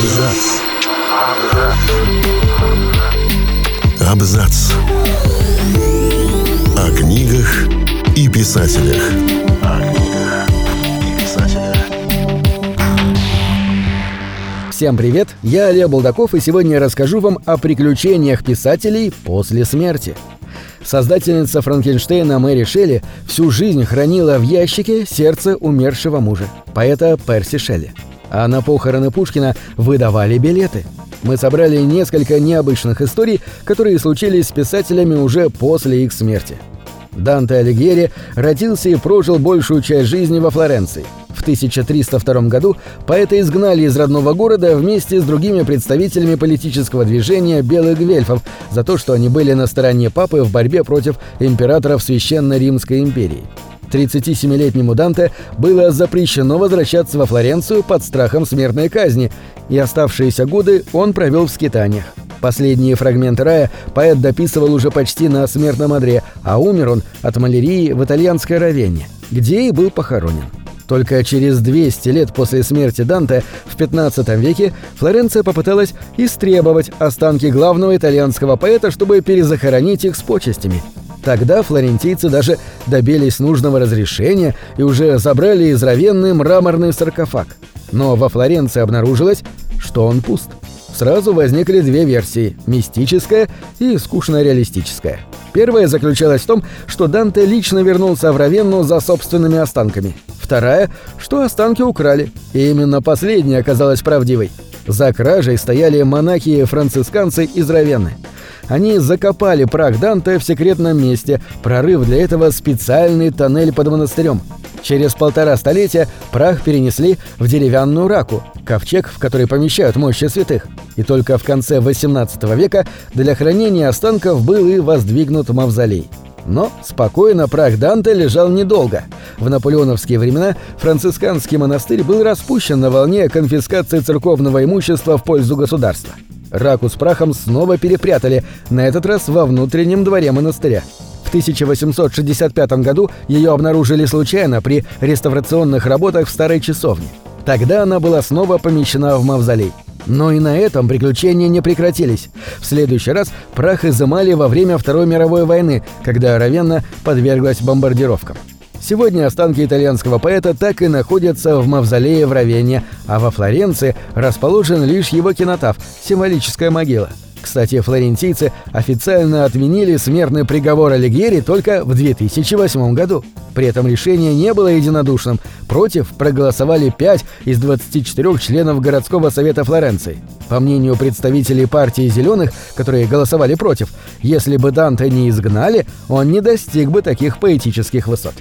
Абзац. Абзац. О книгах и писателях. Всем привет, я Олег Булдаков и сегодня я расскажу вам о приключениях писателей после смерти. Создательница Франкенштейна Мэри Шелли всю жизнь хранила в ящике сердце умершего мужа, поэта Перси Шелли. А на похороны Пушкина выдавали билеты. Мы собрали несколько необычных историй, которые случились с писателями уже после их смерти. Данте Алигьери родился и прожил большую часть жизни во Флоренции. В 1302 году поэта изгнали из родного города вместе с другими представителями политического движения белых гвельфов за то, что они были на стороне папы в борьбе против императоров Священной Римской империи. 37-летнему Данте было запрещено возвращаться во Флоренцию под страхом смертной казни, и оставшиеся годы он провел в скитаниях. Последние фрагменты рая поэт дописывал уже почти на смертном одре, а умер он от малярии в итальянской Равенне, где и был похоронен. Только через 200 лет после смерти Данте в 15 веке Флоренция попыталась истребовать останки главного итальянского поэта, чтобы перезахоронить их с почестями. Тогда флорентийцы даже добились нужного разрешения и уже забрали из Равенны мраморный саркофаг. Но во Флоренции обнаружилось, что он пуст. Сразу возникли две версии – мистическая и скучно-реалистическая. Первая заключалась в том, что Данте лично вернулся в Равенну за собственными останками. Вторая, что останки украли, и именно последняя оказалась правдивой. За кражей стояли монахи-францисканцы из Равенны. Они закопали прах Данте в секретном месте, прорыв для этого специальный тоннель под монастырем. Через полтора столетия прах перенесли в деревянную раку, ковчег, в который помещают мощи святых. И только в конце XVIII века для хранения останков был и воздвигнут мавзолей. Но спокойно прах Данте лежал недолго. В наполеоновские времена францисканский монастырь был распущен на волне конфискации церковного имущества в пользу государства. Раку с прахом снова перепрятали, на этот раз во внутреннем дворе монастыря. В 1865 году ее обнаружили случайно при реставрационных работах в старой часовне. Тогда она была снова помещена в мавзолей. Но и на этом приключения не прекратились. В следующий раз прах изымали во время Второй мировой войны, когда Равенна подверглась бомбардировкам. Сегодня останки итальянского поэта так и находятся в мавзолее в Равенне, а во Флоренции расположен лишь его кинотаф – символическая могила. Кстати, флорентийцы официально отменили смертный приговор Алигьери только в 2008 году. При этом решение не было единодушным. Против проголосовали 5 из 24 членов городского совета Флоренции. По мнению представителей партии «Зеленых», которые голосовали против, если бы Данте не изгнали, он не достиг бы таких поэтических высот.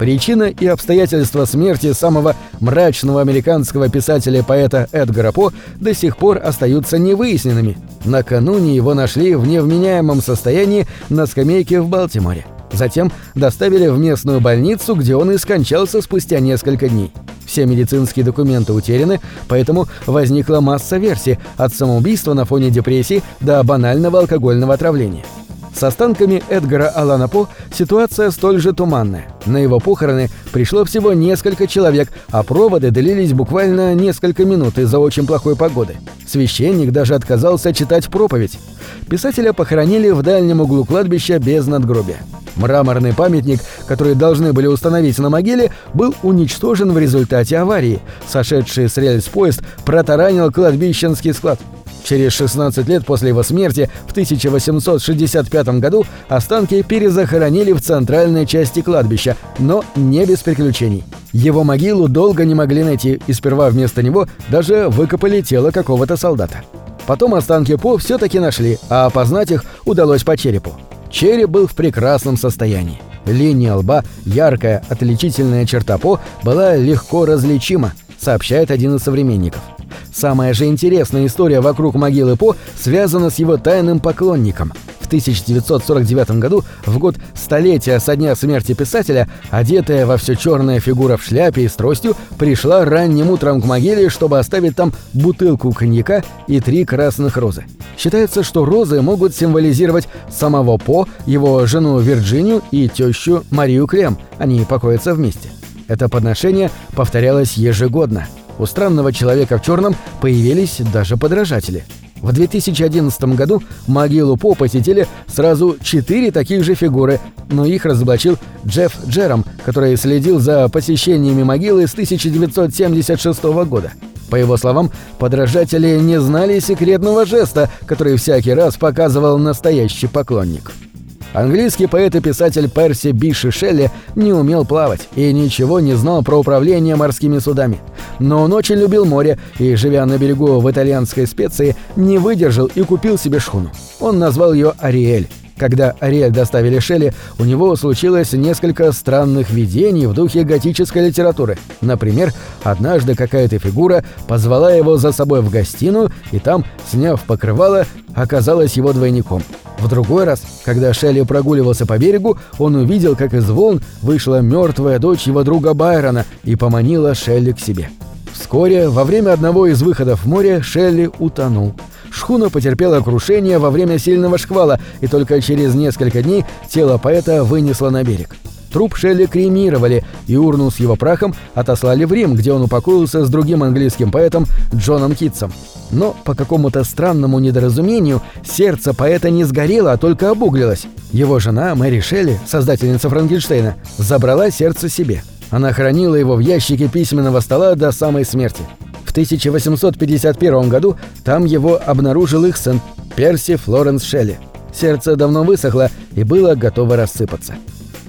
Причина и обстоятельства смерти самого мрачного американского писателя-поэта Эдгара По до сих пор остаются невыясненными. Накануне его нашли в невменяемом состоянии на скамейке в Балтиморе. Затем доставили в местную больницу, где он и скончался спустя несколько дней. Все медицинские документы утеряны, поэтому возникла масса версий от самоубийства на фоне депрессии до банального алкогольного отравления. С останками Эдгара Алана По ситуация столь же туманная. На его похороны пришло всего несколько человек, а проводы длились буквально несколько минут из-за очень плохой погоды. Священник даже отказался читать проповедь. Писателя похоронили в дальнем углу кладбища без надгробия. Мраморный памятник, который должны были установить на могиле, был уничтожен в результате аварии. Сошедший с рельс поезд протаранил кладбищенский склад. Через 16 лет после его смерти в 1865 году останки перезахоронили в центральной части кладбища, но не без приключений. Его могилу долго не могли найти, и сперва вместо него даже выкопали тело какого-то солдата. Потом останки По все-таки нашли, а опознать их удалось по черепу. Череп был в прекрасном состоянии. Линия лба, яркая, отличительная черта По, была легко различима, сообщает один из современников. Самая же интересная история вокруг могилы По связана с его тайным поклонником. В 1949 году, в год столетия со дня смерти писателя, одетая во все черная фигура в шляпе и с тростью, пришла ранним утром к могиле, чтобы оставить там бутылку коньяка и три красных розы. Считается, что розы могут символизировать самого По, его жену Вирджинию и тещу Марию Клем. Они покоятся вместе. Это подношение повторялось ежегодно – у странного человека в черном появились даже подражатели. В 2011 году могилу По посетили сразу четыре таких же фигуры, но их разоблачил Джефф Джером, который следил за посещениями могилы с 1976 года. По его словам, подражатели не знали секретного жеста, который всякий раз показывал настоящий поклонник. Английский поэт и писатель Перси Биши Шелли не умел плавать и ничего не знал про управление морскими судами. Но он очень любил море и, живя на берегу в итальянской специи, не выдержал и купил себе шхуну. Он назвал ее «Ариэль». Когда Ариэль доставили Шелли, у него случилось несколько странных видений в духе готической литературы. Например, однажды какая-то фигура позвала его за собой в гостиную, и там, сняв покрывало, оказалась его двойником. В другой раз, когда Шелли прогуливался по берегу, он увидел, как из волн вышла мертвая дочь его друга Байрона и поманила Шелли к себе. Вскоре, во время одного из выходов в море, Шелли утонул. Шхуна потерпела крушение во время сильного шквала, и только через несколько дней тело поэта вынесло на берег. Труп Шелли кремировали, и урну с его прахом отослали в Рим, где он упокоился с другим английским поэтом Джоном Китсом. Но по какому-то странному недоразумению сердце поэта не сгорело, а только обуглилось. Его жена, Мэри Шелли, создательница Франкенштейна, забрала сердце себе. Она хранила его в ящике письменного стола до самой смерти. В 1851 году там его обнаружил их сын Перси Флоренс Шелли. Сердце давно высохло и было готово рассыпаться.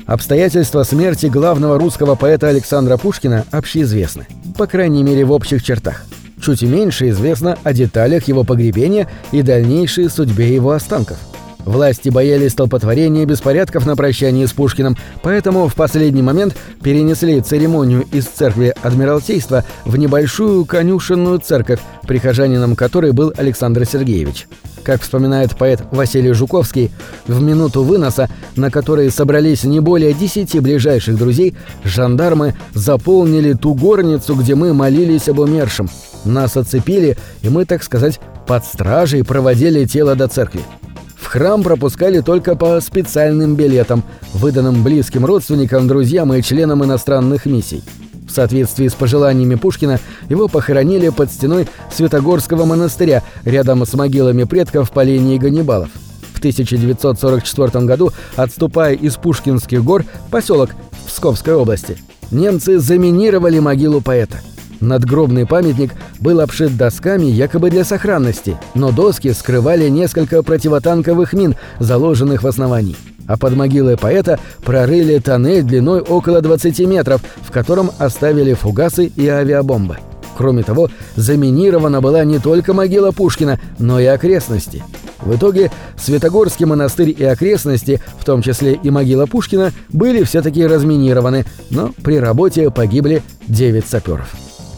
Обстоятельства смерти главного русского поэта Александра Пушкина общеизвестны, по крайней мере в общих чертах. Чуть меньше известно о деталях его погребения и дальнейшей судьбе его останков. Власти боялись столпотворения беспорядков на прощании с Пушкиным, поэтому в последний момент перенесли церемонию из церкви Адмиралтейства в небольшую конюшенную церковь, прихожанином которой был Александр Сергеевич. Как вспоминает поэт Василий Жуковский, в минуту выноса, на которой собрались не более десяти ближайших друзей, жандармы заполнили ту горницу, где мы молились об умершем. Нас оцепили, и мы, так сказать, под стражей проводили тело до церкви. Храм пропускали только по специальным билетам, выданным близким родственникам, друзьям и членам иностранных миссий. В соответствии с пожеланиями Пушкина, его похоронили под стеной Святогорского монастыря рядом с могилами предков по линии Ганнибалов. В 1944 году, отступая из Пушкинских гор, поселок в Псковской области, немцы заминировали могилу поэта – Надгробный памятник был обшит досками якобы для сохранности, но доски скрывали несколько противотанковых мин, заложенных в основании. А под могилой поэта прорыли тоннель длиной около 20 метров, в котором оставили фугасы и авиабомбы. Кроме того, заминирована была не только могила Пушкина, но и окрестности. В итоге Светогорский монастырь и окрестности, в том числе и могила Пушкина, были все-таки разминированы, но при работе погибли 9 саперов.